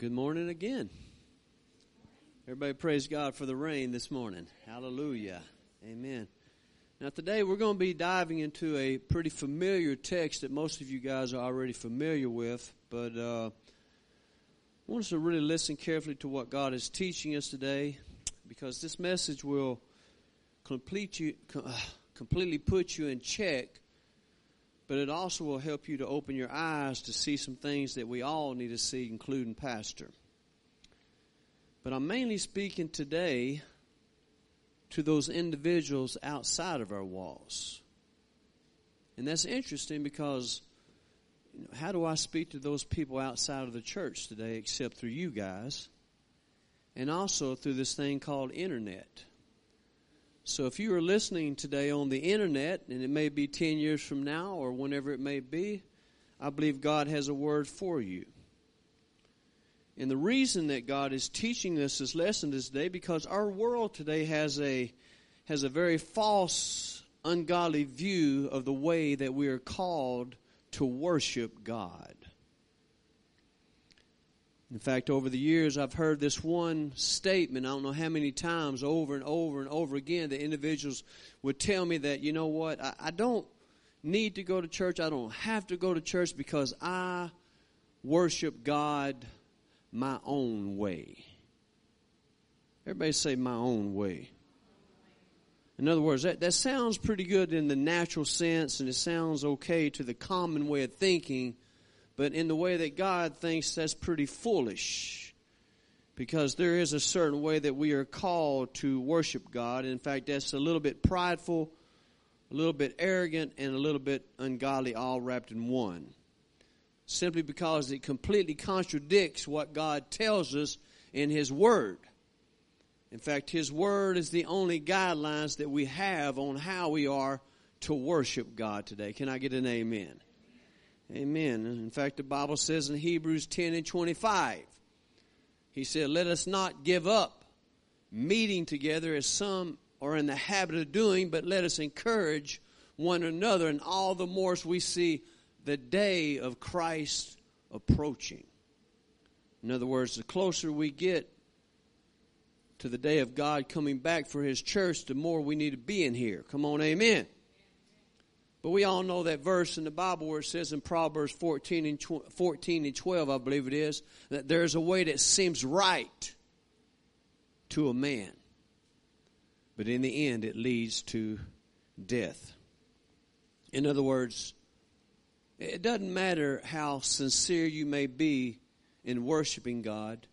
good morning again. Everybody praise God for the rain this morning. Hallelujah. Amen. Now today we're going to be diving into a pretty familiar text that most of you guys are already familiar with, but uh, I want us to really listen carefully to what God is teaching us today because this message will complete you, uh, completely put you in check but it also will help you to open your eyes to see some things that we all need to see, including Pastor. But I'm mainly speaking today to those individuals outside of our walls. And that's interesting because you know, how do I speak to those people outside of the church today except through you guys? And also through this thing called internet. So if you are listening today on the internet, and it may be 10 years from now or whenever it may be, I believe God has a word for you. And the reason that God is teaching us this lesson today because our world today has a has a very false, ungodly view of the way that we are called to worship God. In fact, over the years, I've heard this one statement, I don't know how many times, over and over and over again, that individuals would tell me that, you know what, I, I don't need to go to church, I don't have to go to church because I worship God my own way. Everybody say my own way. In other words, that, that sounds pretty good in the natural sense and it sounds okay to the common way of thinking but in the way that God thinks, that's pretty foolish. Because there is a certain way that we are called to worship God. In fact, that's a little bit prideful, a little bit arrogant, and a little bit ungodly, all wrapped in one. Simply because it completely contradicts what God tells us in His Word. In fact, His Word is the only guidelines that we have on how we are to worship God today. Can I get an amen? Amen. In fact, the Bible says in Hebrews 10 and 25, He said, Let us not give up meeting together as some are in the habit of doing, but let us encourage one another, and all the more as we see the day of Christ approaching. In other words, the closer we get to the day of God coming back for His church, the more we need to be in here. Come on, amen. But we all know that verse in the Bible where it says in Proverbs 14 and, 14 and 12, I believe it is, that there's a way that seems right to a man. But in the end, it leads to death. In other words, it doesn't matter how sincere you may be in worshiping God,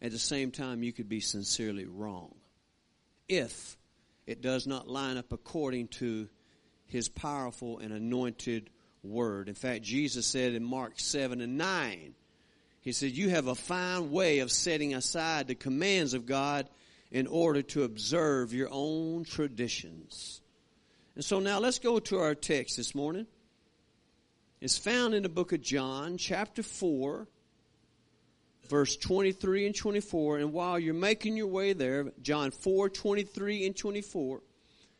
at the same time, you could be sincerely wrong. If it does not line up according to his powerful and anointed word. In fact, Jesus said in Mark 7 and 9, he said, You have a fine way of setting aside the commands of God in order to observe your own traditions. And so now let's go to our text this morning. It's found in the book of John, chapter 4, verse 23 and 24. And while you're making your way there, John 4, 23 and 24,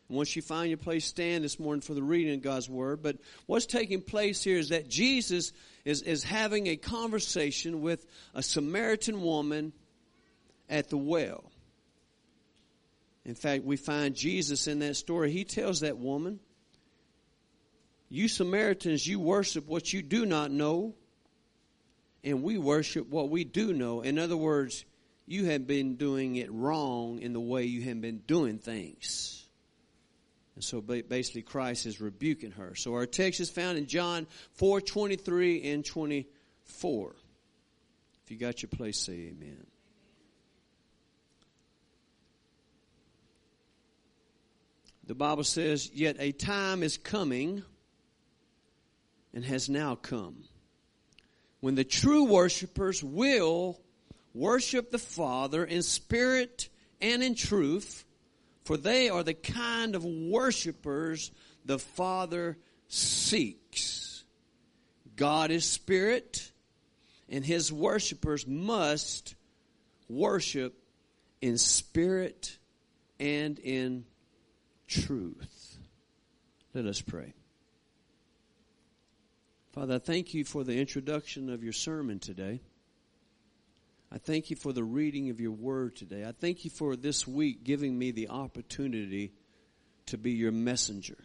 once you find your place, stand this morning for the reading of God's Word. But what's taking place here is that Jesus is, is having a conversation with a Samaritan woman at the well. In fact, we find Jesus in that story. He tells that woman, You Samaritans, you worship what you do not know, and we worship what we do know. In other words, you have been doing it wrong in the way you have been doing things. And so basically Christ is rebuking her. So our text is found in John 4, 23 and 24. If you got your place, say amen. The Bible says, Yet a time is coming and has now come when the true worshipers will worship the Father in spirit and in truth for they are the kind of worshipers the Father seeks. God is spirit, and his worshipers must worship in spirit and in truth. Let us pray. Father, I thank you for the introduction of your sermon today. I thank you for the reading of your word today. I thank you for this week giving me the opportunity to be your messenger.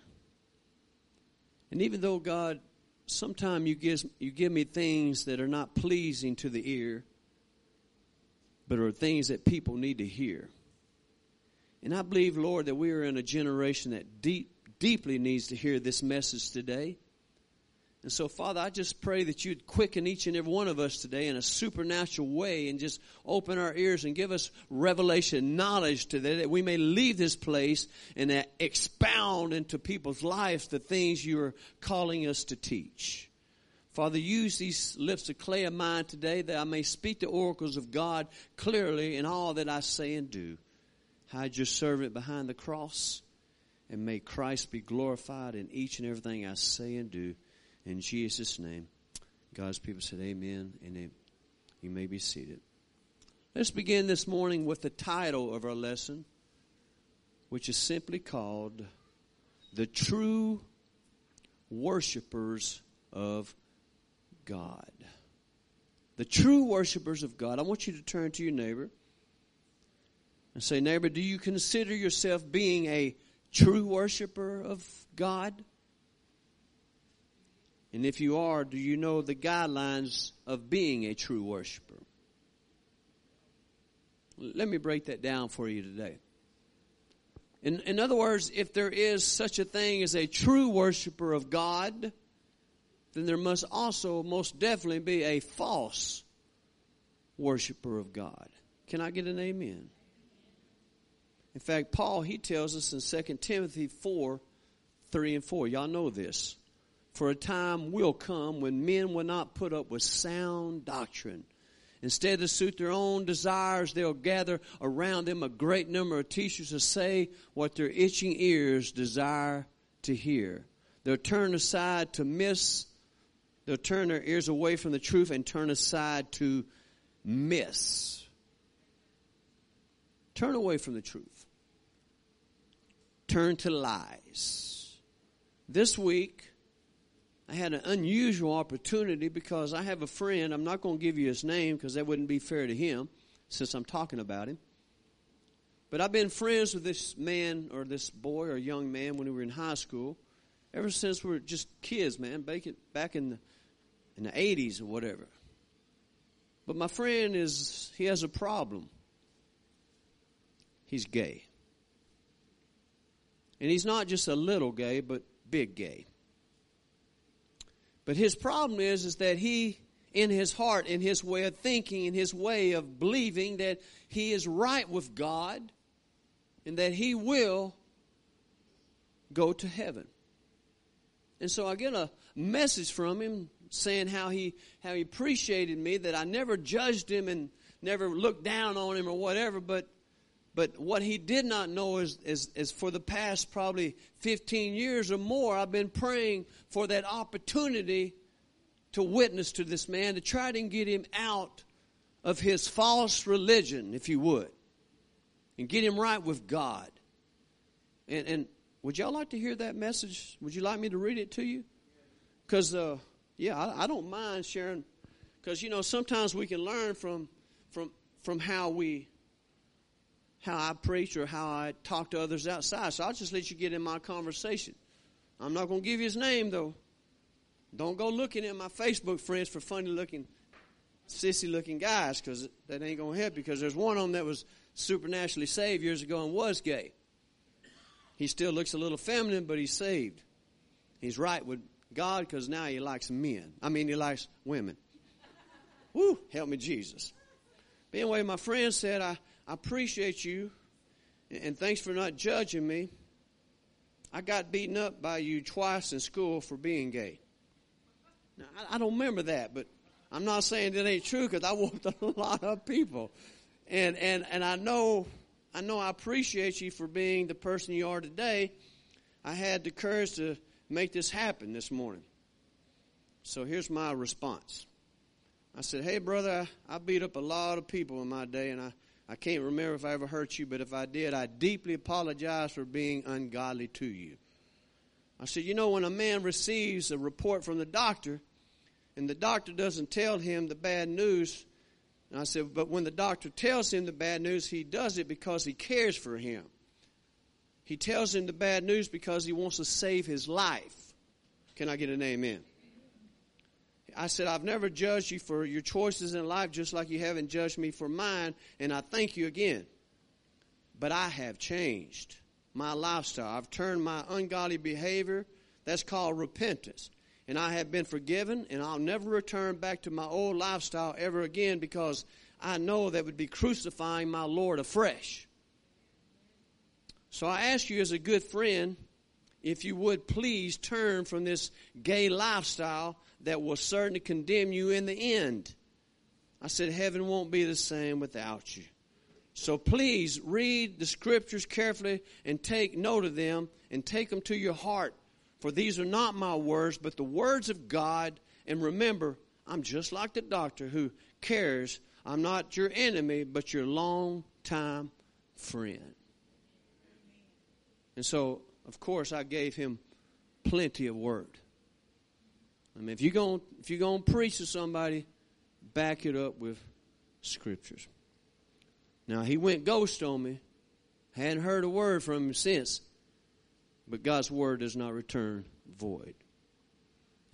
And even though, God, sometimes you give, you give me things that are not pleasing to the ear, but are things that people need to hear. And I believe, Lord, that we are in a generation that deep, deeply needs to hear this message today. And so, Father, I just pray that you'd quicken each and every one of us today in a supernatural way and just open our ears and give us revelation, knowledge today that we may leave this place and expound into people's lives the things you're calling us to teach. Father, use these lips of clay of mine today that I may speak the oracles of God clearly in all that I say and do. Hide your servant behind the cross and may Christ be glorified in each and everything I say and do. In Jesus' name, God's people said amen and you may be seated. Let's begin this morning with the title of our lesson, which is simply called The True Worshippers of God. The true worshippers of God. I want you to turn to your neighbor and say, Neighbor, do you consider yourself being a true worshiper of God? And if you are, do you know the guidelines of being a true worshiper? Let me break that down for you today. In, in other words, if there is such a thing as a true worshiper of God, then there must also most definitely be a false worshiper of God. Can I get an amen? In fact, Paul, he tells us in 2 Timothy 4, 3 and 4. Y'all know this. For a time will come when men will not put up with sound doctrine. Instead, to suit their own desires, they'll gather around them a great number of teachers to say what their itching ears desire to hear. They'll turn aside to miss, they'll turn their ears away from the truth and turn aside to miss. Turn away from the truth. Turn to lies. This week, I had an unusual opportunity because I have a friend. I'm not going to give you his name because that wouldn't be fair to him since I'm talking about him. But I've been friends with this man or this boy or young man when we were in high school ever since we were just kids, man, back, back in the, in the 80s or whatever. But my friend is, he has a problem. He's gay. And he's not just a little gay, but big gay. But his problem is, is that he, in his heart, in his way of thinking, in his way of believing that he is right with God and that he will go to heaven. And so I get a message from him saying how he how he appreciated me that I never judged him and never looked down on him or whatever, but but what he did not know is, is, is, for the past probably 15 years or more, I've been praying for that opportunity to witness to this man, to try to get him out of his false religion, if you would, and get him right with God. And, and would y'all like to hear that message? Would you like me to read it to you? Because, uh, yeah, I, I don't mind sharing. Because, you know, sometimes we can learn from, from, from how we how I preach or how I talk to others outside. So I'll just let you get in my conversation. I'm not going to give you his name, though. Don't go looking at my Facebook friends for funny looking, sissy looking guys because that ain't going to help because there's one of them that was supernaturally saved years ago and was gay. He still looks a little feminine, but he's saved. He's right with God because now he likes men. I mean, he likes women. Woo, help me, Jesus. But anyway, my friend said, I, I appreciate you, and thanks for not judging me. I got beaten up by you twice in school for being gay. Now, I, don't remember that, but I'm not saying that ain't true because I whooped a lot of people, and and and I know I know I appreciate you for being the person you are today. I had the courage to make this happen this morning. So here's my response. I said, "Hey, brother, I beat up a lot of people in my day, and I." I can't remember if I ever hurt you, but if I did, I deeply apologize for being ungodly to you. I said, You know, when a man receives a report from the doctor and the doctor doesn't tell him the bad news, And I said, but when the doctor tells him the bad news, he does it because he cares for him. He tells him the bad news because he wants to save his life. Can I get an amen? I said, I've never judged you for your choices in life just like you haven't judged me for mine, and I thank you again. But I have changed my lifestyle. I've turned my ungodly behavior. That's called repentance. And I have been forgiven, and I'll never return back to my old lifestyle ever again because I know that would be crucifying my Lord afresh. So I ask you, as a good friend, if you would please turn from this gay lifestyle that will certainly condemn you in the end. I said, Heaven won't be the same without you. So please read the scriptures carefully and take note of them and take them to your heart. For these are not my words, but the words of God. And remember, I'm just like the doctor who cares. I'm not your enemy, but your long time friend. And so, of course, I gave him plenty of word. I mean, if you're going if you're going to preach to somebody, back it up with scriptures. Now he went ghost on me. Hadn't heard a word from him since. But God's word does not return void.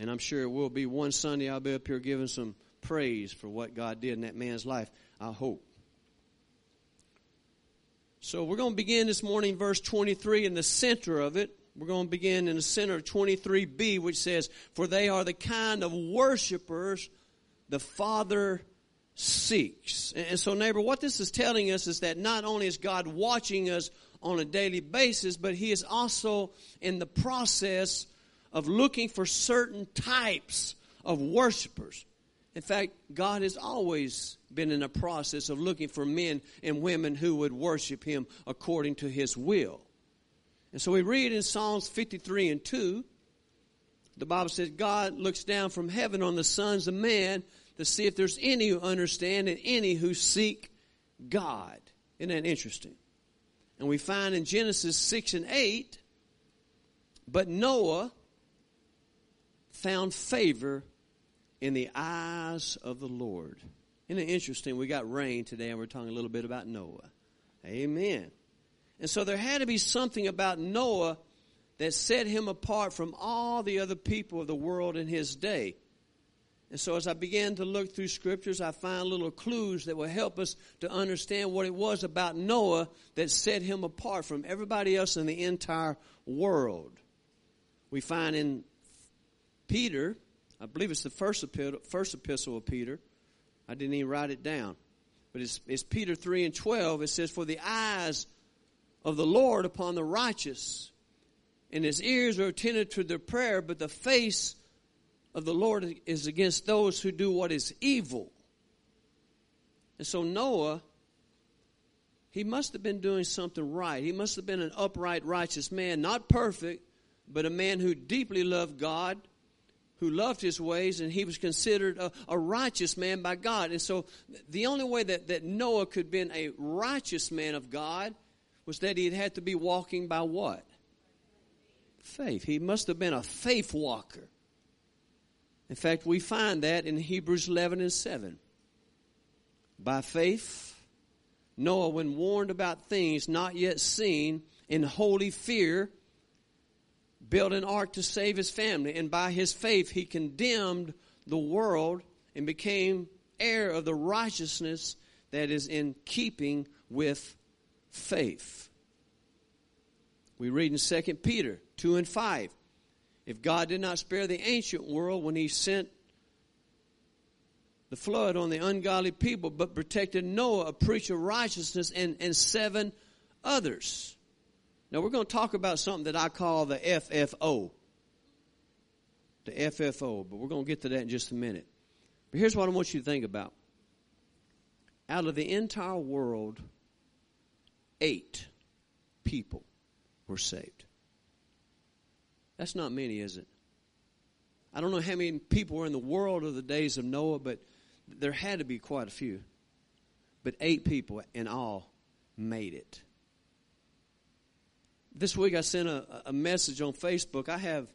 And I'm sure it will be one Sunday I'll be up here giving some praise for what God did in that man's life. I hope. So we're going to begin this morning, verse 23, in the center of it. We're going to begin in the center of 23b, which says, For they are the kind of worshipers the Father seeks. And so, neighbor, what this is telling us is that not only is God watching us on a daily basis, but He is also in the process of looking for certain types of worshipers. In fact, God has always been in a process of looking for men and women who would worship Him according to His will. And so we read in Psalms 53 and 2, the Bible says, God looks down from heaven on the sons of man to see if there's any who understand and any who seek God. Isn't that interesting? And we find in Genesis 6 and 8, but Noah found favor in the eyes of the Lord. Isn't it interesting? We got rain today and we're talking a little bit about Noah. Amen. And so there had to be something about Noah that set him apart from all the other people of the world in his day. And so as I began to look through scriptures, I find little clues that will help us to understand what it was about Noah that set him apart from everybody else in the entire world. We find in Peter, I believe it's the first epistle, first epistle of Peter. I didn't even write it down. But it's, it's Peter 3 and 12. It says, For the eyes of the Lord upon the righteous, and his ears are attentive to their prayer, but the face of the Lord is against those who do what is evil. And so Noah, he must have been doing something right. He must have been an upright, righteous man, not perfect, but a man who deeply loved God, who loved his ways, and he was considered a, a righteous man by God. And so the only way that, that Noah could have been a righteous man of God was that he had to be walking by what? Faith. He must have been a faith walker. In fact, we find that in Hebrews 11 and 7. By faith, Noah, when warned about things not yet seen, in holy fear, built an ark to save his family. And by his faith, he condemned the world and became heir of the righteousness that is in keeping with faith. We read in 2 Peter 2 and 5. If God did not spare the ancient world when he sent the flood on the ungodly people, but protected Noah, a preacher of righteousness, and, and seven others. Now we're going to talk about something that I call the FFO. The FFO, but we're going to get to that in just a minute. But here's what I want you to think about. Out of the entire world, eight people were saved. That's not many, is it? I don't know how many people were in the world of the days of Noah, but there had to be quite a few. But eight people in all made it. This week I sent a, a message on Facebook. I have,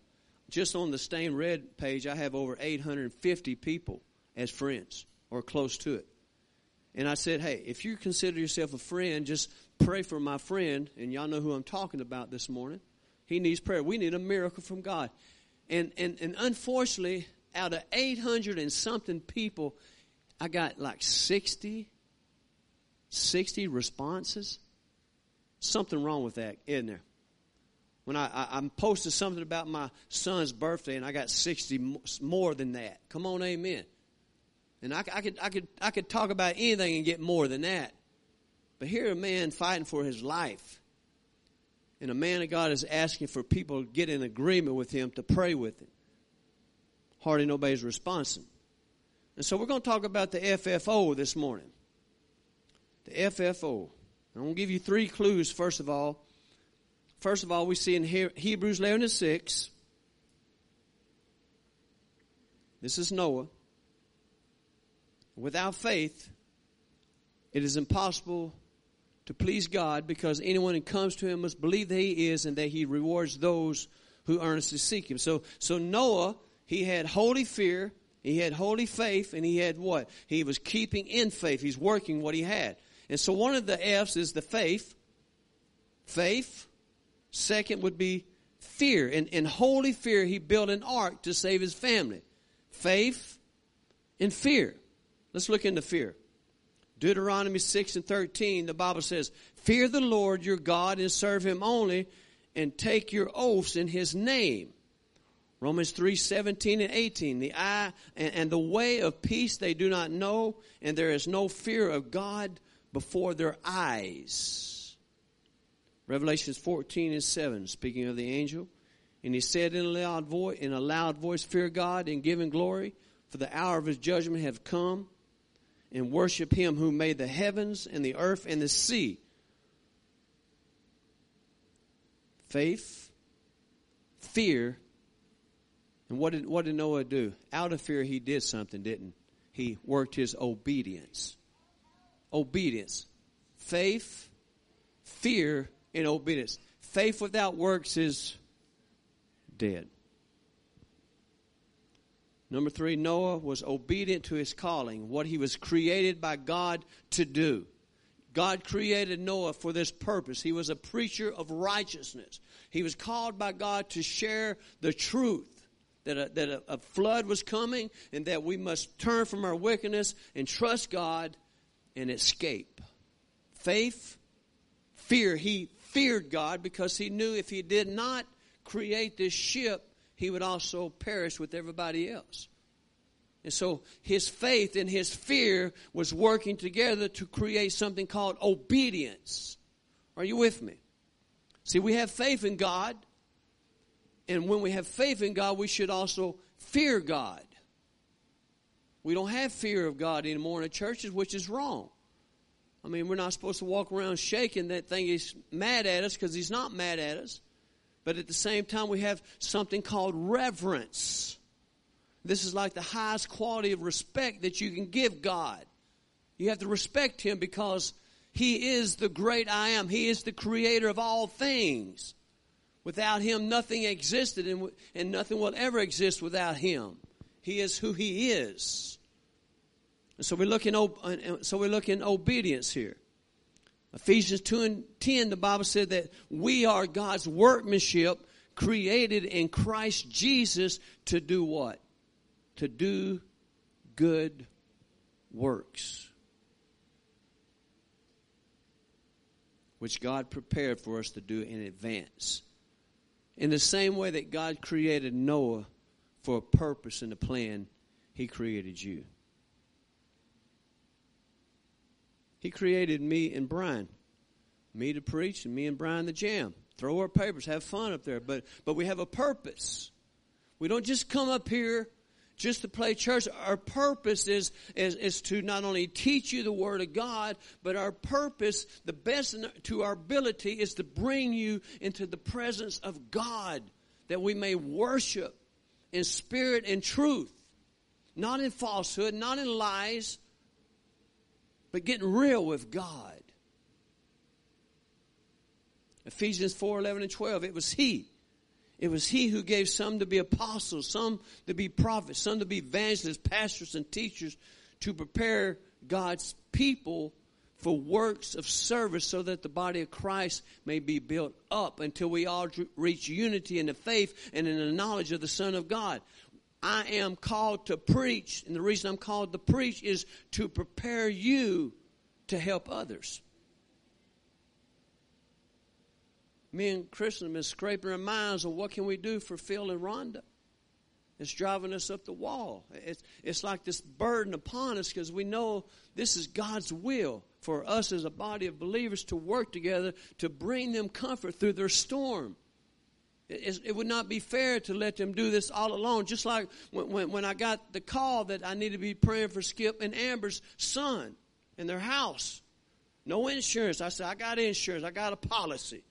just on the Stained Red page, I have over 850 people as friends or close to it. And I said, hey, if you consider yourself a friend, just pray for my friend. And y'all know who I'm talking about this morning. He needs prayer. We need a miracle from God. And, and, and unfortunately, out of 800 and something people, I got like 60, 60 responses. Something wrong with that, isn't there? When I, I, I posted something about my son's birthday and I got 60 more than that. Come on, amen. And I, I, could, I, could, I could talk about anything and get more than that. But here a man fighting for his life. And a man of God is asking for people to get in agreement with him to pray with him. Hardly nobody's responding. And so we're going to talk about the FFO this morning. The FFO. I'm going to give you three clues, first of all. First of all, we see in Hebrews 11 and 6. This is Noah. Without faith, it is impossible to please God because anyone who comes to him must believe that he is and that he rewards those who earnestly seek him. So, so Noah, he had holy fear, he had holy faith, and he had what? He was keeping in faith. He's working what he had. And so one of the F's is the faith. Faith. Second would be fear. And in holy fear, he built an ark to save his family. Faith and fear. Let's look into fear. Deuteronomy 6 and 13, the Bible says, Fear the Lord your God and serve him only, and take your oaths in his name. Romans 3 17 and 18. The eye and, and the way of peace they do not know, and there is no fear of God before their eyes. Revelations 14 and 7, speaking of the angel. And he said in a loud voice, in a loud voice, Fear God and give him glory, for the hour of his judgment have come and worship him who made the heavens and the earth and the sea. Faith, fear, and what did, what did Noah do? Out of fear, he did something, didn't he? worked his obedience. Obedience. Faith, fear, and obedience. Faith without works is dead. Number three, Noah was obedient to his calling, what he was created by God to do. God created Noah for this purpose. He was a preacher of righteousness. He was called by God to share the truth that a, that a, a flood was coming and that we must turn from our wickedness and trust God and escape. Faith, fear. He feared God because he knew if he did not create this ship, he would also perish with everybody else. And so his faith and his fear was working together to create something called obedience. Are you with me? See, we have faith in God. And when we have faith in God, we should also fear God. We don't have fear of God anymore in the churches, which is wrong. I mean, we're not supposed to walk around shaking that thing he's mad at us because he's not mad at us. But at the same time, we have something called reverence. This is like the highest quality of respect that you can give God. You have to respect Him because He is the great I am. He is the creator of all things. Without Him, nothing existed and, and nothing will ever exist without Him. He is who He is. And so we look in, so we look in obedience here. Ephesians 2 and 10, the Bible said that we are God's workmanship created in Christ Jesus to do what? To do good works. Which God prepared for us to do in advance. In the same way that God created Noah for a purpose and a plan, He created you. He created me and Brian. Me to preach and me and Brian the jam. Throw our papers, have fun up there. But, but we have a purpose. We don't just come up here just to play church. Our purpose is, is, is to not only teach you the Word of God, but our purpose, the best to our ability, is to bring you into the presence of God that we may worship in spirit and truth. Not in falsehood, not in lies, but getting real with God. Ephesians 4 11 and 12, it was He. It was He who gave some to be apostles, some to be prophets, some to be evangelists, pastors, and teachers to prepare God's people for works of service so that the body of Christ may be built up until we all reach unity in the faith and in the knowledge of the Son of God. I am called to preach, and the reason I'm called to preach is to prepare you to help others. Me and Kristen have been scraping our minds on what can we do for Phil and Rhonda. It's driving us up the wall. It's, it's like this burden upon us because we know this is God's will for us as a body of believers to work together to bring them comfort through their storm. It, would not be fair to let them do this all alone. Just like when, when, when I got the call that I need to be praying for Skip and Amber's son in their house. No insurance. I said, I got insurance. I got a policy.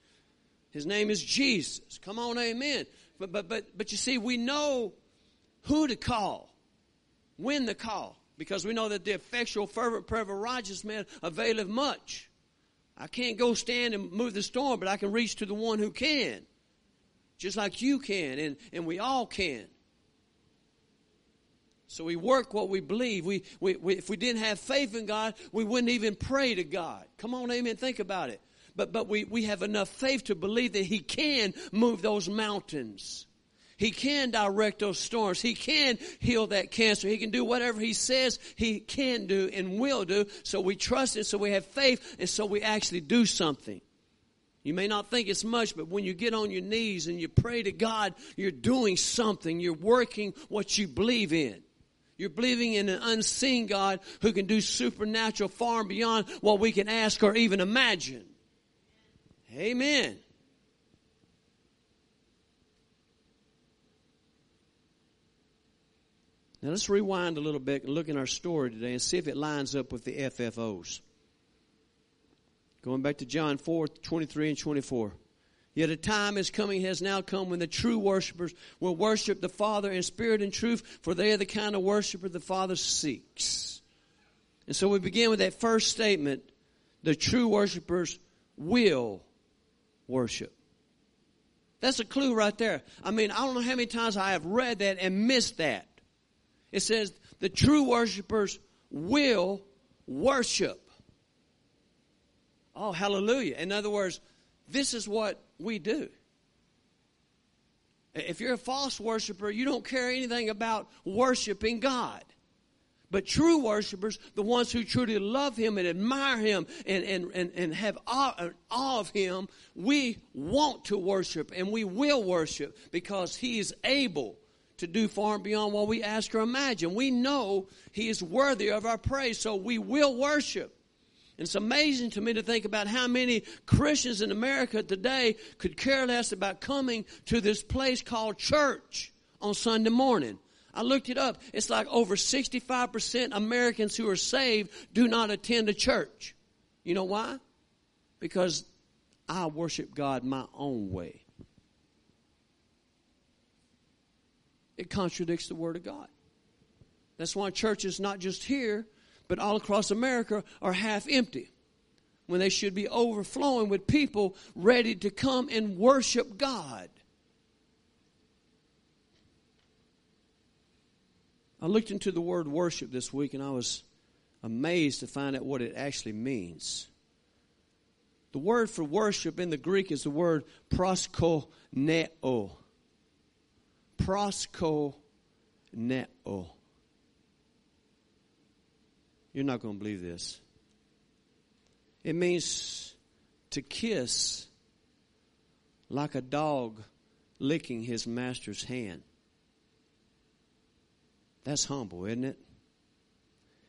His name is Jesus. Come on, amen. But, but, but, but you see, we know who to call, when to call, because we know that the effectual, fervent prayer of a righteous man availeth much. I can't go stand and move the storm, but I can reach to the one who can. Just like you can, and, and we all can. So we work what we believe. We, we, we, if we didn't have faith in God, we wouldn't even pray to God. Come on, amen. Think about it. But, but we, we have enough faith to believe that He can move those mountains. He can direct those storms. He can heal that cancer. He can do whatever He says He can do and will do. So we trust it, so we have faith, and so we actually do something. You may not think it's much, but when you get on your knees and you pray to God, you're doing something. You're working what you believe in. You're believing in an unseen God who can do supernatural far and beyond what we can ask or even imagine. Amen. Now let's rewind a little bit and look in our story today and see if it lines up with the FFOs. Going back to John 4, 23 and 24. Yet a time is coming, has now come when the true worshipers will worship the Father in spirit and truth, for they are the kind of worshiper the Father seeks. And so we begin with that first statement, the true worshipers will worship. That's a clue right there. I mean, I don't know how many times I have read that and missed that. It says the true worshipers will worship. Oh, hallelujah. In other words, this is what we do. If you're a false worshiper, you don't care anything about worshiping God. But true worshipers, the ones who truly love Him and admire Him and, and, and, and have awe, awe of Him, we want to worship and we will worship because He is able to do far and beyond what we ask or imagine. We know He is worthy of our praise, so we will worship. It's amazing to me to think about how many Christians in America today could care less about coming to this place called church on Sunday morning. I looked it up. It's like over 65% Americans who are saved do not attend a church. You know why? Because I worship God my own way. It contradicts the Word of God. That's why church is not just here, but all across America, are half empty when they should be overflowing with people ready to come and worship God. I looked into the word worship this week and I was amazed to find out what it actually means. The word for worship in the Greek is the word proskuneo. Proskuneo. You're not going to believe this. It means to kiss like a dog licking his master's hand. That's humble, isn't it?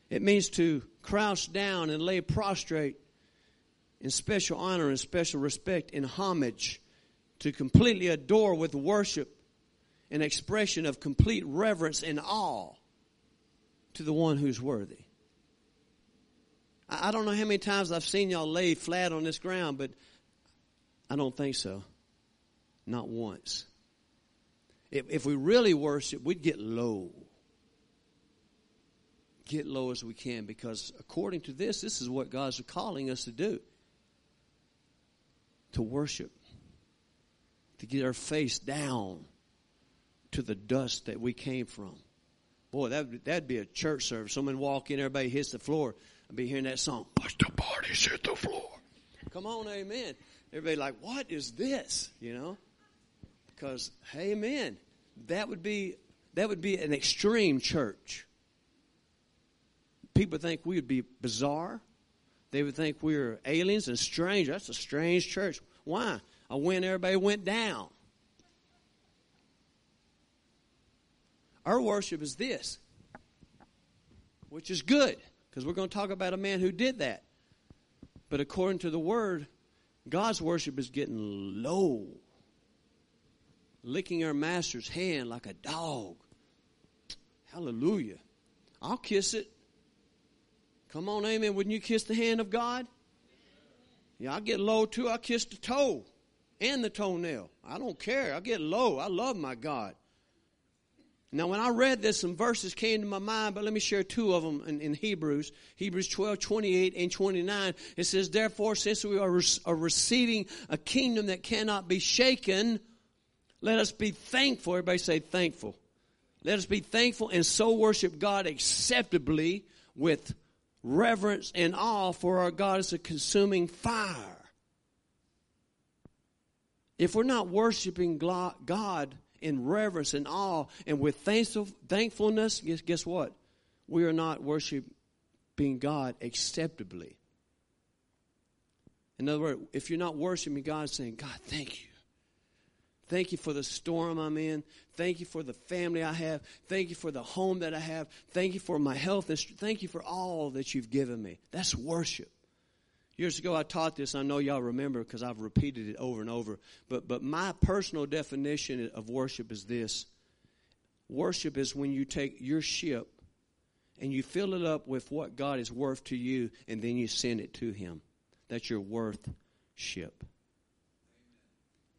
It means to crouch down and lay prostrate in special honor and special respect in homage, to completely adore with worship an expression of complete reverence and awe to the one who's worthy. I don't know how many times I've seen y'all lay flat on this ground, but I don't think so. Not once. If, if we really worship, we'd get low get low as we can because according to this, this is what God's calling us to do. To worship. To get our face down to the dust that we came from. Boy, that that'd be a church service. Someone walk in, everybody hits the floor. I'd be hearing that song. Watch the parties hit the floor. Come on, amen. Everybody like, what is this? You know? Because, hey, amen. That would be that would be an extreme church. People think we would be bizarre. They would think we are aliens and strange. That's a strange church. Why? I went, everybody went down. Our worship is this, which is good, because we're going to talk about a man who did that. But according to the word, God's worship is getting low, licking our master's hand like a dog. Hallelujah. I'll kiss it. Come on, amen. Wouldn't you kiss the hand of God? Yeah, I get low too. I kiss the toe and the toenail. I don't care. I get low. I love my God. Now, when I read this, some verses came to my mind, but let me share two of them in, in Hebrews. Hebrews 12, 28 and 29. It says, Therefore, since we are, re- are receiving a kingdom that cannot be shaken, let us be thankful. Everybody say thankful. Let us be thankful and so worship God acceptably with reverence and awe, for our God is a consuming fire. If we're not worshiping God in reverence and awe and with thankfulness, guess, guess what? We are not worshiping God acceptably. In other words, if you're not worshiping God, saying, God, thank you. Thank you for the storm I'm in. Thank you for the family I have. Thank you for the home that I have. Thank you for my health. Thank you for all that you've given me. That's worship. Years ago, I taught this. I know y'all remember because I've repeated it over and over. But, but my personal definition of worship is this worship is when you take your ship and you fill it up with what God is worth to you, and then you send it to Him. That's your worth ship.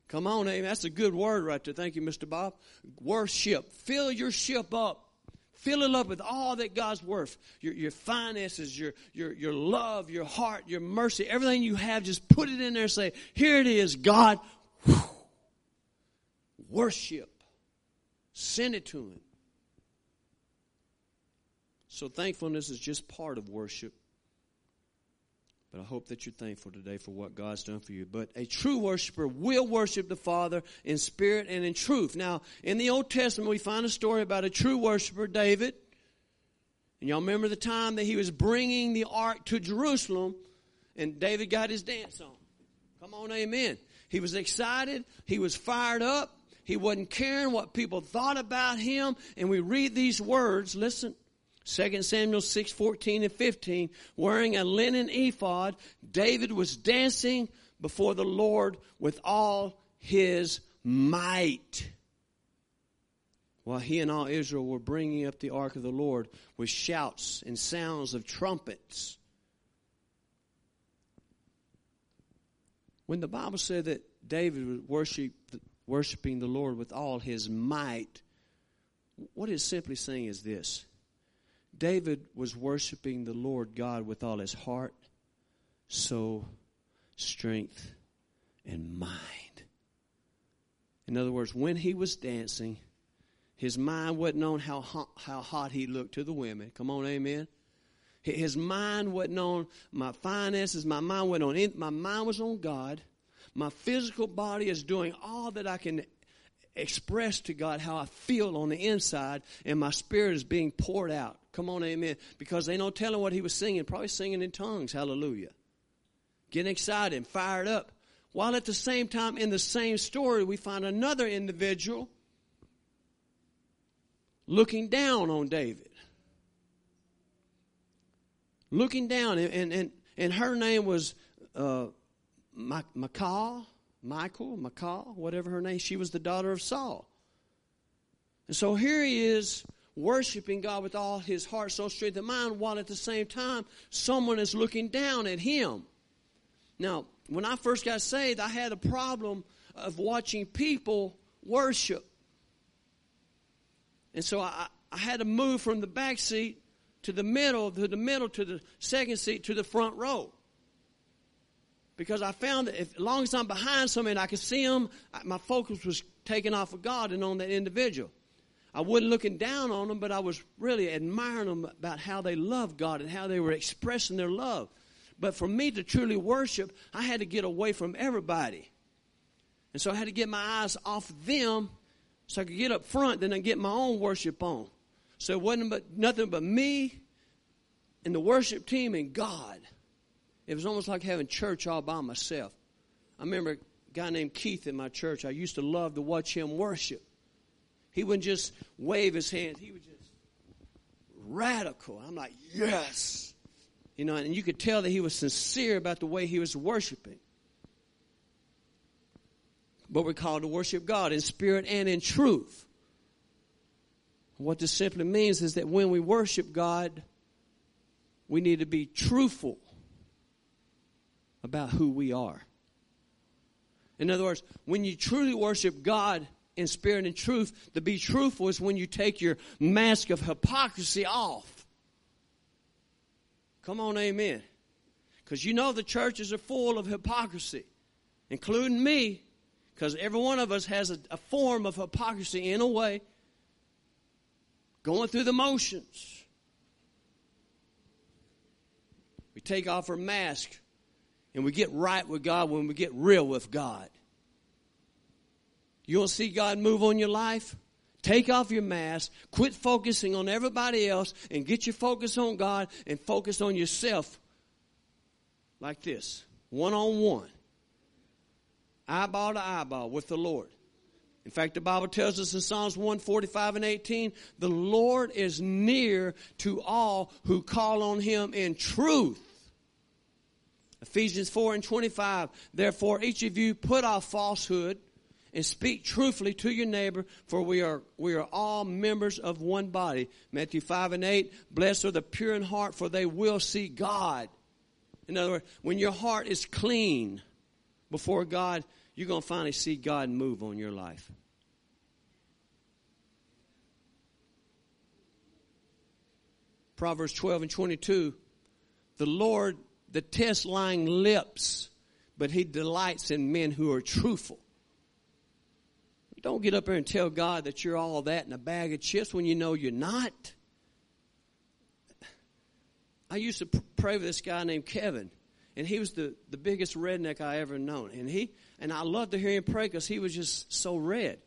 Come on, amen. That's a good word right there. Thank you, Mr. Bob. Worship. Fill your ship up Fill it up with all that God's worth. Your, your finances, your, your, your love, your heart, your mercy, everything you have, just put it in there and say, here it is, God. Worship. Send it to Him. So thankfulness is just part of worship. But I hope that you're thankful today for what God's done for you. But a true worshiper will worship the Father in spirit and in truth. Now, in the Old Testament, we find a story about a true worshiper, David. And y'all remember the time that he was bringing the ark to Jerusalem, and David got his dance on. Come on, amen. He was excited. He was fired up. He wasn't caring what people thought about him. And we read these words. Listen. 2 Samuel 6, 14 and 15, wearing a linen ephod, David was dancing before the Lord with all his might. While he and all Israel were bringing up the ark of the Lord with shouts and sounds of trumpets. When the Bible said that David was worship, worshiping the Lord with all his might, what it's simply saying is this David was worshiping the Lord God with all his heart, soul, strength, and mind. In other words, when he was dancing, his mind wasn't on how hot, how hot he looked to the women. Come on, amen. His mind wasn't on my finances. My mind wasn't on. My mind was on God. My physical body is doing all that I can express to God how I feel on the inside, and my spirit is being poured out. Come on, amen. Because they don't tell him what he was singing, probably singing in tongues. Hallelujah. Getting excited and fired up. While at the same time, in the same story, we find another individual looking down on David. Looking down, and, and, and her name was uh, Michal. Michael, Michal, whatever her name, she was the daughter of Saul. And so here he is worshiping God with all his heart, soul, strength, and mind, while at the same time someone is looking down at him. Now, when I first got saved, I had a problem of watching people worship. And so I, I had to move from the back seat to the middle, to the middle, to the second seat, to the front row because I found that if, as long as I'm behind somebody and I can see them, my focus was taken off of God and on that individual. I wasn't looking down on them, but I was really admiring them about how they loved God and how they were expressing their love. But for me to truly worship, I had to get away from everybody. And so I had to get my eyes off them so I could get up front, then I get my own worship on. So it wasn't but nothing but me and the worship team and God. It was almost like having church all by myself. I remember a guy named Keith in my church. I used to love to watch him worship. He wouldn't just wave his hands, he was just radical. I'm like, yes. You know, and you could tell that he was sincere about the way he was worshiping. But we're called to worship God in spirit and in truth. What this simply means is that when we worship God, we need to be truthful about who we are. In other words, when you truly worship God, in spirit and truth. To be truthful is when you take your mask of hypocrisy off. Come on, amen. Because you know the churches are full of hypocrisy, including me, because every one of us has a, a form of hypocrisy in a way, going through the motions. We take off our mask and we get right with God when we get real with God. You want to see God move on your life? Take off your mask, quit focusing on everybody else, and get your focus on God and focus on yourself like this one on one, eyeball to eyeball with the Lord. In fact, the Bible tells us in Psalms 145 and 18, the Lord is near to all who call on him in truth. Ephesians 4 and 25, therefore each of you put off falsehood and speak truthfully to your neighbor, for we are, we are all members of one body. Matthew 5 and 8, blessed are the pure in heart, for they will see God. In other words, when your heart is clean before God, you're going to finally see God move on your life. Proverbs 12 and 22, the Lord detests lying lips, but he delights in men who are truthful. Don't get up there and tell God that you're all that in a bag of chips when you know you're not. I used to pray with this guy named Kevin, and he was the, the biggest redneck I ever known. And he and I loved to hear him pray because he was just so red.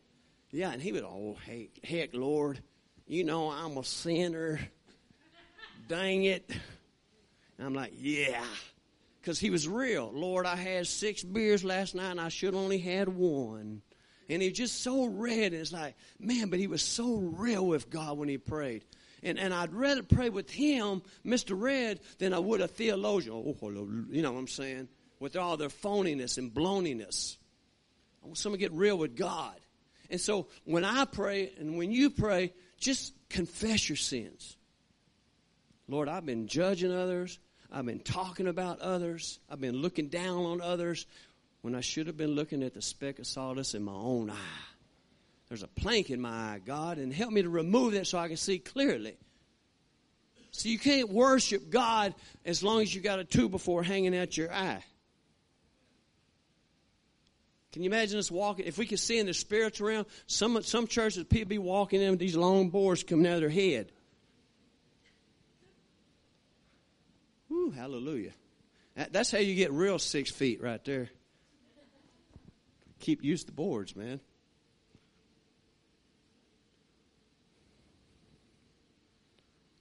Yeah, and he would, oh hey, heck, Lord, you know I'm a sinner. Dang it. And I'm like, yeah, because he was real. Lord, I had six beers last night, and I should only had one. And he was just so red. And it's like, man, but he was so real with God when he prayed. And, and I'd rather pray with him, Mr. Red, than I would a theologian. Oh, you know what I'm saying? With all their phoniness and bloniness. I want someone to get real with God. And so when I pray and when you pray, just confess your sins. Lord, I've been judging others. I've been talking about others. I've been looking down on others when I should have been looking at the speck of sawdust in my own eye. There's a plank in my eye, God, and help me to remove that so I can see clearly. So you can't worship God as long as you got a two before hanging out your eye. Can you imagine us walking? If we could see in the spiritual realm, some some churches people be walking in with these long boards coming out of their head. Hallelujah. That's how you get real six feet right there keep use the boards, man.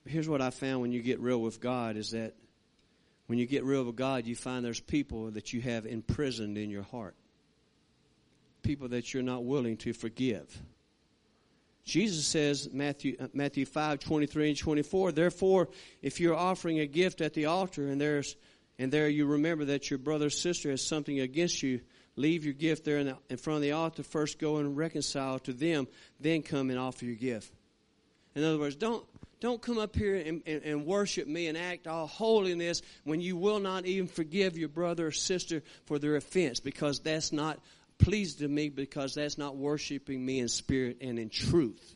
Here's what I found when you get real with God is that when you get real with God, you find there's people that you have imprisoned in your heart. People that you're not willing to forgive. Jesus says, Matthew, uh, Matthew 5, 23 and 24, therefore, if you're offering a gift at the altar and there's, and there you remember that your brother or sister has something against you, leave your gift there in, the, in front of the altar. First go and reconcile to them, then come and offer your gift. In other words, don't don't come up here and, and, and, worship me and act all holiness when you will not even forgive your brother or sister for their offense because that's not pleased to me because that's not worshiping me in spirit and in truth.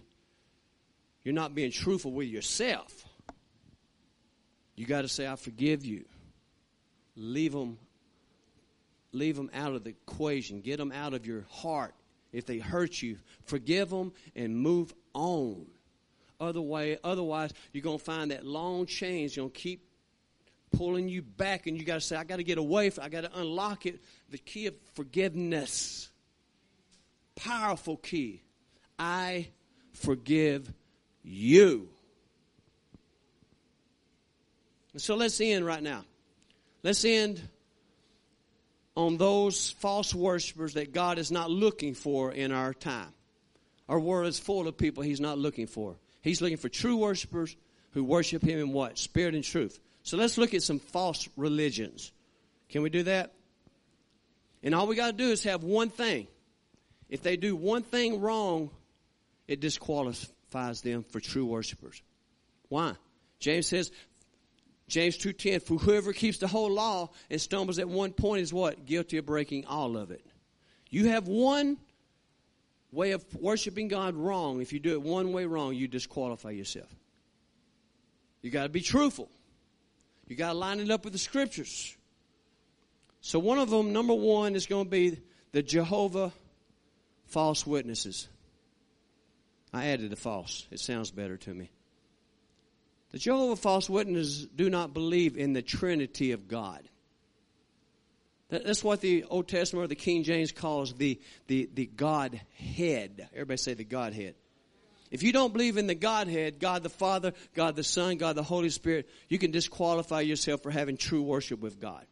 You're not being truthful with yourself. You got to say, I forgive you. Leave them leave them out of the equation. Get them out of your heart If they hurt you, forgive them and move on. Other way, otherwise, you're going to find that long chain's You're going to keep pulling you back, and you got to say, I got to get away from I got to unlock it. The key of forgiveness. Powerful key. I forgive you. So let's end right now. Let's end on those false worshippers that God is not looking for in our time. Our world is full of people He's not looking for. He's looking for true worshippers who worship Him in what? Spirit and truth. So let's look at some false religions. Can we do that? And all we got to do is have one thing. If they do one thing wrong, it disqualifies them for true worshipers. Why? James says, James 2.10, for whoever keeps the whole law and stumbles at one point is what? Guilty of breaking all of it. You have one way of worshiping God wrong. If you do it one way wrong, you disqualify yourself. You got to be truthful. You got to line it up with the scriptures. So one of them, number one, is going to be the Jehovah false witnesses. I added the false. It sounds better to me. The Jehovah false witnesses do not believe in the Trinity of God. That's what the Old Testament or the King James calls the, the, the Godhead. Everybody say the Godhead. If you don't believe in the Godhead, God the Father, God the Son, God the Holy Spirit, you can disqualify yourself for having true worship with God.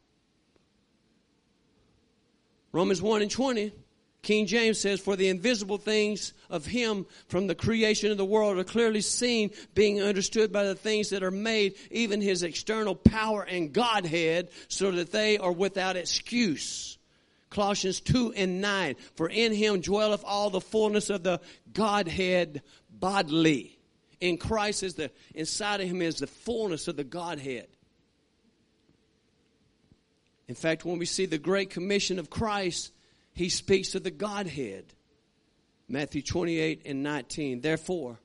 Romans 1 and 20 King James says, For the invisible things of Him from the creation of the world are clearly seen, being understood by the things that are made, even His external power and Godhead, so that they are without excuse. Colossians 2 and 9, For in Him dwelleth all the fullness of the Godhead bodily. In Christ is the, inside of Him is the fullness of the Godhead. In fact, when we see the Great Commission of Christ, he speaks to the Godhead. Matthew 28 and 19. Therefore,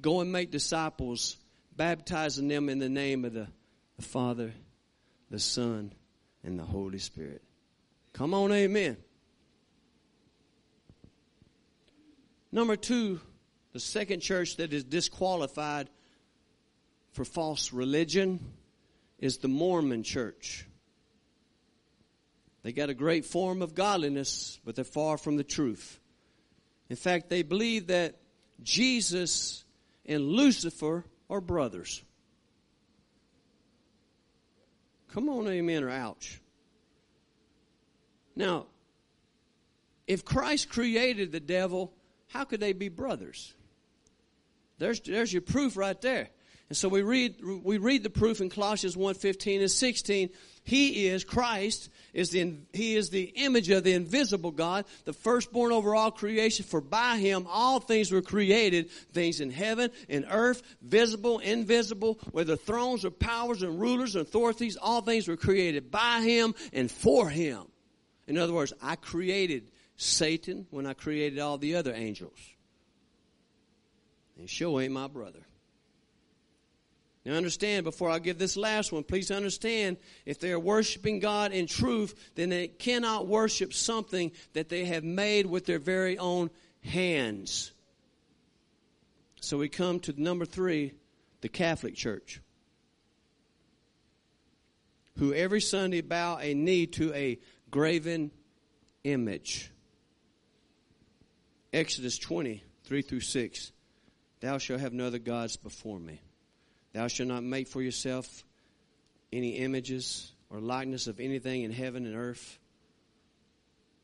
go and make disciples, baptizing them in the name of the, the Father, the Son, and the Holy Spirit. Come on, amen. Number two, the second church that is disqualified for false religion is the Mormon church. They got a great form of godliness, but they're far from the truth. In fact, they believe that Jesus and Lucifer are brothers. Come on, amen, or ouch. Now, if Christ created the devil, how could they be brothers? There's, there's your proof right there. And so we read, we read the proof in Colossians 1 15 and 16 he is, Christ, is the, He is the image of the invisible God, the firstborn over all creation, for by Him all things were created, things in heaven and earth, visible, invisible, whether thrones or powers and rulers and authorities, all things were created by Him and for Him. In other words, I created Satan when I created all the other angels. And sure ain't my brother. Now understand, before I give this last one, please understand, if they are worshiping God in truth, then they cannot worship something that they have made with their very own hands. So we come to number three, the Catholic Church. Who every Sunday bow a knee to a graven image. Exodus 20, 3 through 6. Thou shalt have no other gods before me. Thou shalt not make for yourself any images or likeness of anything in heaven and earth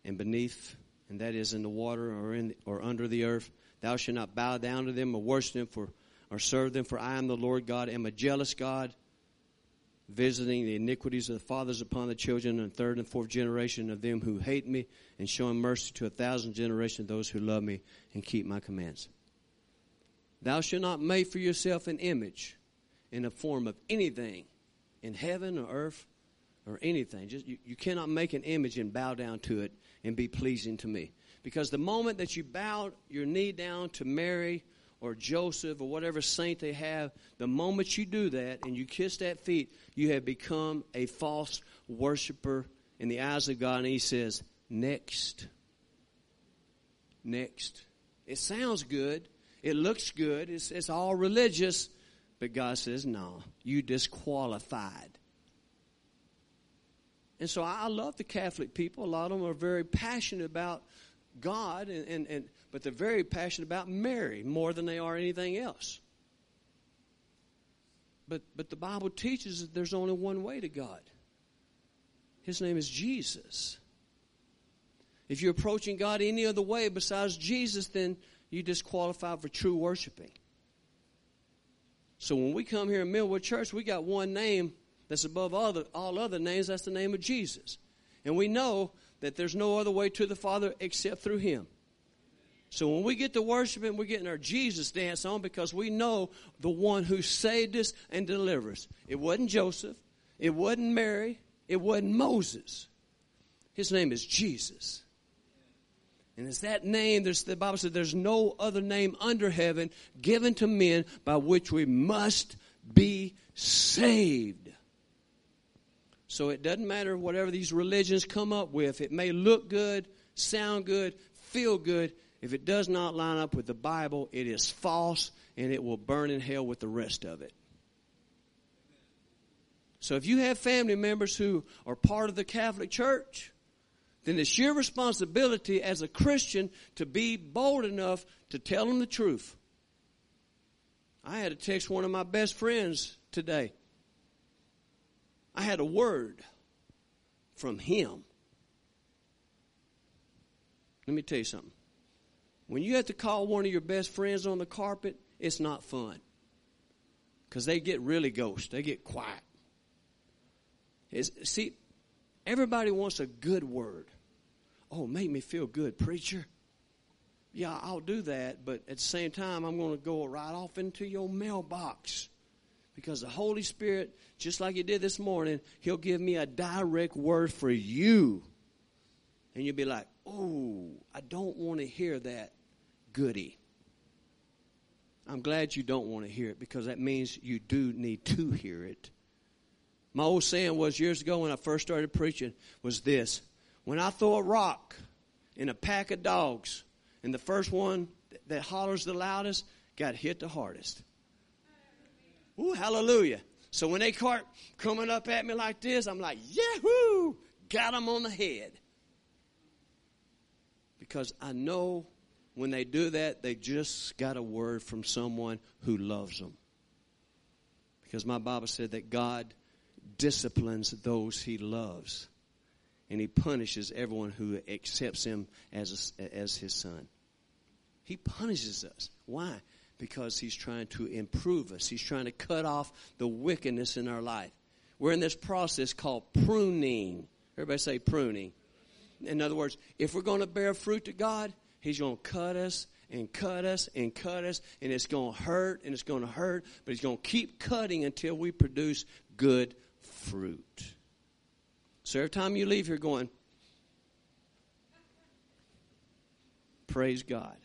and beneath, and that is in the water or in or under the earth. Thou shalt not bow down to them or worship them for or serve them, for I am the Lord God, am a jealous God, visiting the iniquities of the fathers upon the children and third and fourth generation of them who hate me, and showing mercy to a thousand generations of those who love me and keep my commands. Thou shalt not make for yourself an image in the form of anything in heaven or earth or anything. Just you, you cannot make an image and bow down to it and be pleasing to me. Because the moment that you bow your knee down to Mary or Joseph or whatever saint they have, the moment you do that and you kiss that feet, you have become a false worshiper in the eyes of God. And He says, Next. Next. It sounds good. It looks good. It's, it's all religious. But God says, no, you disqualified. And so I love the Catholic people. A lot of them are very passionate about God, and, and, and, but they're very passionate about Mary more than they are anything else. But, but the Bible teaches that there's only one way to God. His name is Jesus. If you're approaching God any other way besides Jesus, then you disqualify for true worshiping. So when we come here in Millwood Church, we got one name that's above all, the, all other names. That's the name of Jesus. And we know that there's no other way to the Father except through Him. So when we get to worshiping, we're getting our Jesus dance on because we know the one who saved us and delivered us. It wasn't Joseph. It wasn't Mary. It wasn't Moses. His name is Jesus. And it's that name, the Bible says there's no other name under heaven given to men by which we must be saved. So it doesn't matter whatever these religions come up with. It may look good, sound good, feel good. If it does not line up with the Bible, it is false and it will burn in hell with the rest of it. So if you have family members who are part of the Catholic Church, then it's your responsibility as a Christian to be bold enough to tell them the truth. I had to text one of my best friends today. I had a word from him. Let me tell you something. When you have to call one of your best friends on the carpet, it's not fun. Because they get really ghost. They get quiet. It's, see, everybody wants a good word. Oh, make me feel good, preacher. Yeah, I'll do that, but at the same time, I'm going to go right off into your mailbox because the Holy Spirit, just like He did this morning, He'll give me a direct word for you. And you'll be like, oh, I don't want to hear that goody. I'm glad you don't want to hear it because that means you do need to hear it. My old saying was years ago when I first started preaching was this when I throw a rock in a pack of dogs and the first one that hollers the loudest got hit the hardest. Ooh, hallelujah. So when they start coming up at me like this, I'm like, yahoo, got them on the head. Because I know when they do that, they just got a word from someone who loves them. Because my Bible said that God disciplines those he loves, and he punishes everyone who accepts him as, a, as his son. He punishes us. Why? because he's trying to improve us. He's trying to cut off the wickedness in our life. We're in this process called pruning. Everybody say pruning. In other words, if we're going to bear fruit to God, he's going to cut us and cut us and cut us, and it's going to hurt and it's going to hurt, but he's going to keep cutting until we produce good fruit. So every time you leave here going, praise God.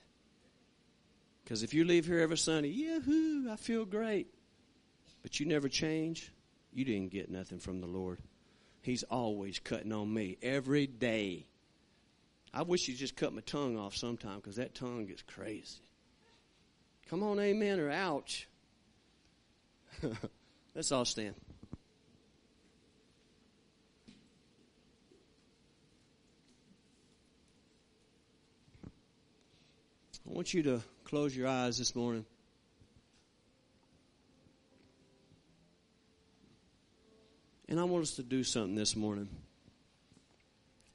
Because if you leave here every Sunday, yahoo, I feel great, but you never change, you didn't get nothing from the Lord. He's always cutting on me every day. I wish you'd just cut my tongue off sometime because that tongue gets crazy. Come on, amen or ouch. Let's all stand. I want you to close your eyes this morning. And I want us to do something this morning.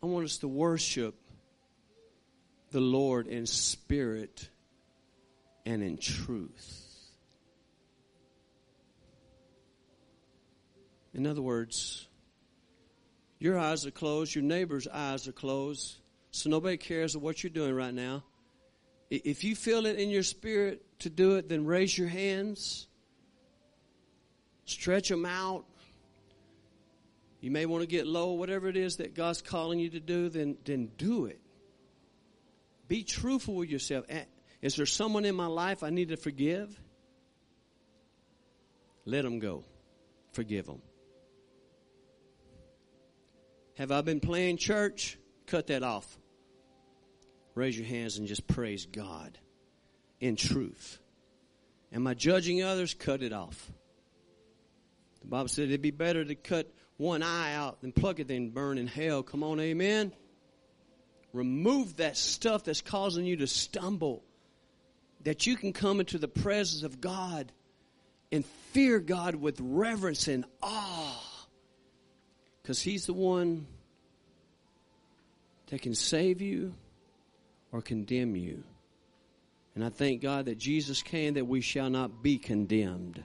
I want us to worship the Lord in spirit and in truth. In other words, your eyes are closed, your neighbor's eyes are closed, so nobody cares what you're doing right now. If you feel it in your spirit to do it, then raise your hands, stretch them out. You may want to get low, whatever it is that God's calling you to do, then, then do it. Be truthful with yourself. Is there someone in my life I need to forgive? Let them go. Forgive them. Have I been playing church? Cut that off. Raise your hands and just praise God in truth. Am I judging others? Cut it off. The Bible said it'd be better to cut one eye out than pluck it than burn in hell. Come on, amen. Remove that stuff that's causing you to stumble. That you can come into the presence of God and fear God with reverence and awe. Because He's the one that can save you or condemn you. And I thank God that Jesus came that we shall not be condemned.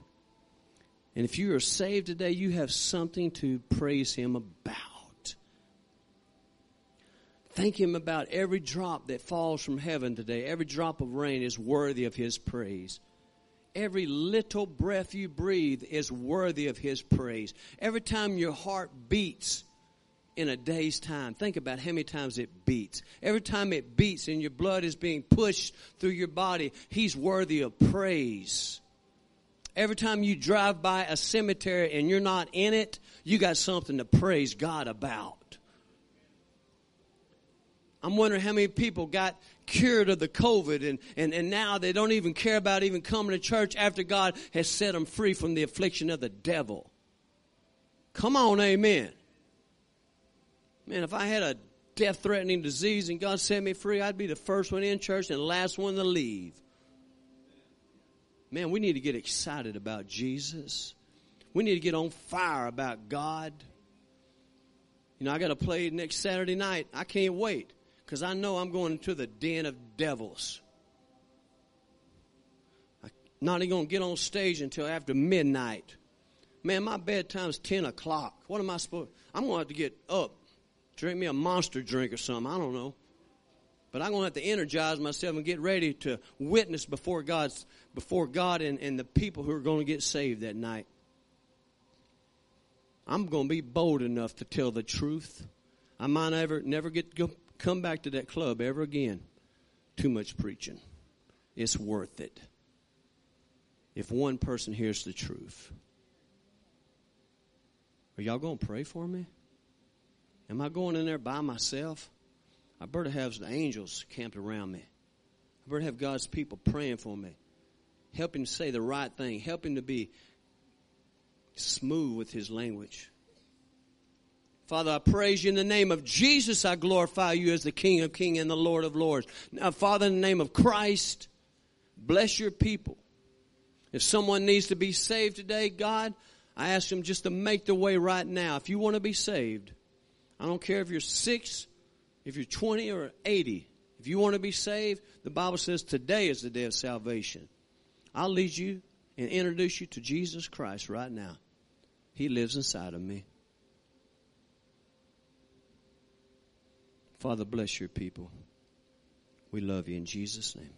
And if you are saved today, you have something to praise Him about. Thank Him about every drop that falls from heaven today. Every drop of rain is worthy of His praise. Every little breath you breathe is worthy of His praise. Every time your heart beats, in a day's time. Think about how many times it beats. Every time it beats and your blood is being pushed through your body, He's worthy of praise. Every time you drive by a cemetery and you're not in it, you got something to praise God about. I'm wondering how many people got cured of the COVID and, and, and now they don't even care about even coming to church after God has set them free from the affliction of the devil. Come on, amen. Man, if I had a death threatening disease and God set me free, I'd be the first one in church and the last one to leave. Man, we need to get excited about Jesus. We need to get on fire about God. You know, I got to play next Saturday night. I can't wait because I know I'm going to the den of devils. I'm not even going to get on stage until after midnight. Man, my bedtime's 10 o'clock. What am I supposed I'm going to have to get up drink me a monster drink or something. I don't know. But I'm going to have to energize myself and get ready to witness before God's before God and, and the people who are going to get saved that night. I'm going to be bold enough to tell the truth. I might never never get go, come back to that club ever again. Too much preaching. It's worth it. If one person hears the truth. Are y'all going to pray for me? Am I going in there by myself? I better have the angels camped around me. I better have God's people praying for me, helping to say the right thing, helping to be smooth with His language. Father, I praise you in the name of Jesus. I glorify you as the King of Kings and the Lord of Lords. Now, Father, in the name of Christ, bless your people. If someone needs to be saved today, God, I ask them just to make the way right now. If you want to be saved, I don't care if you're six, if you're 20 or 80. If you want to be saved, the Bible says today is the day of salvation. I'll lead you and introduce you to Jesus Christ right now. He lives inside of me. Father, bless your people. We love you in Jesus' name.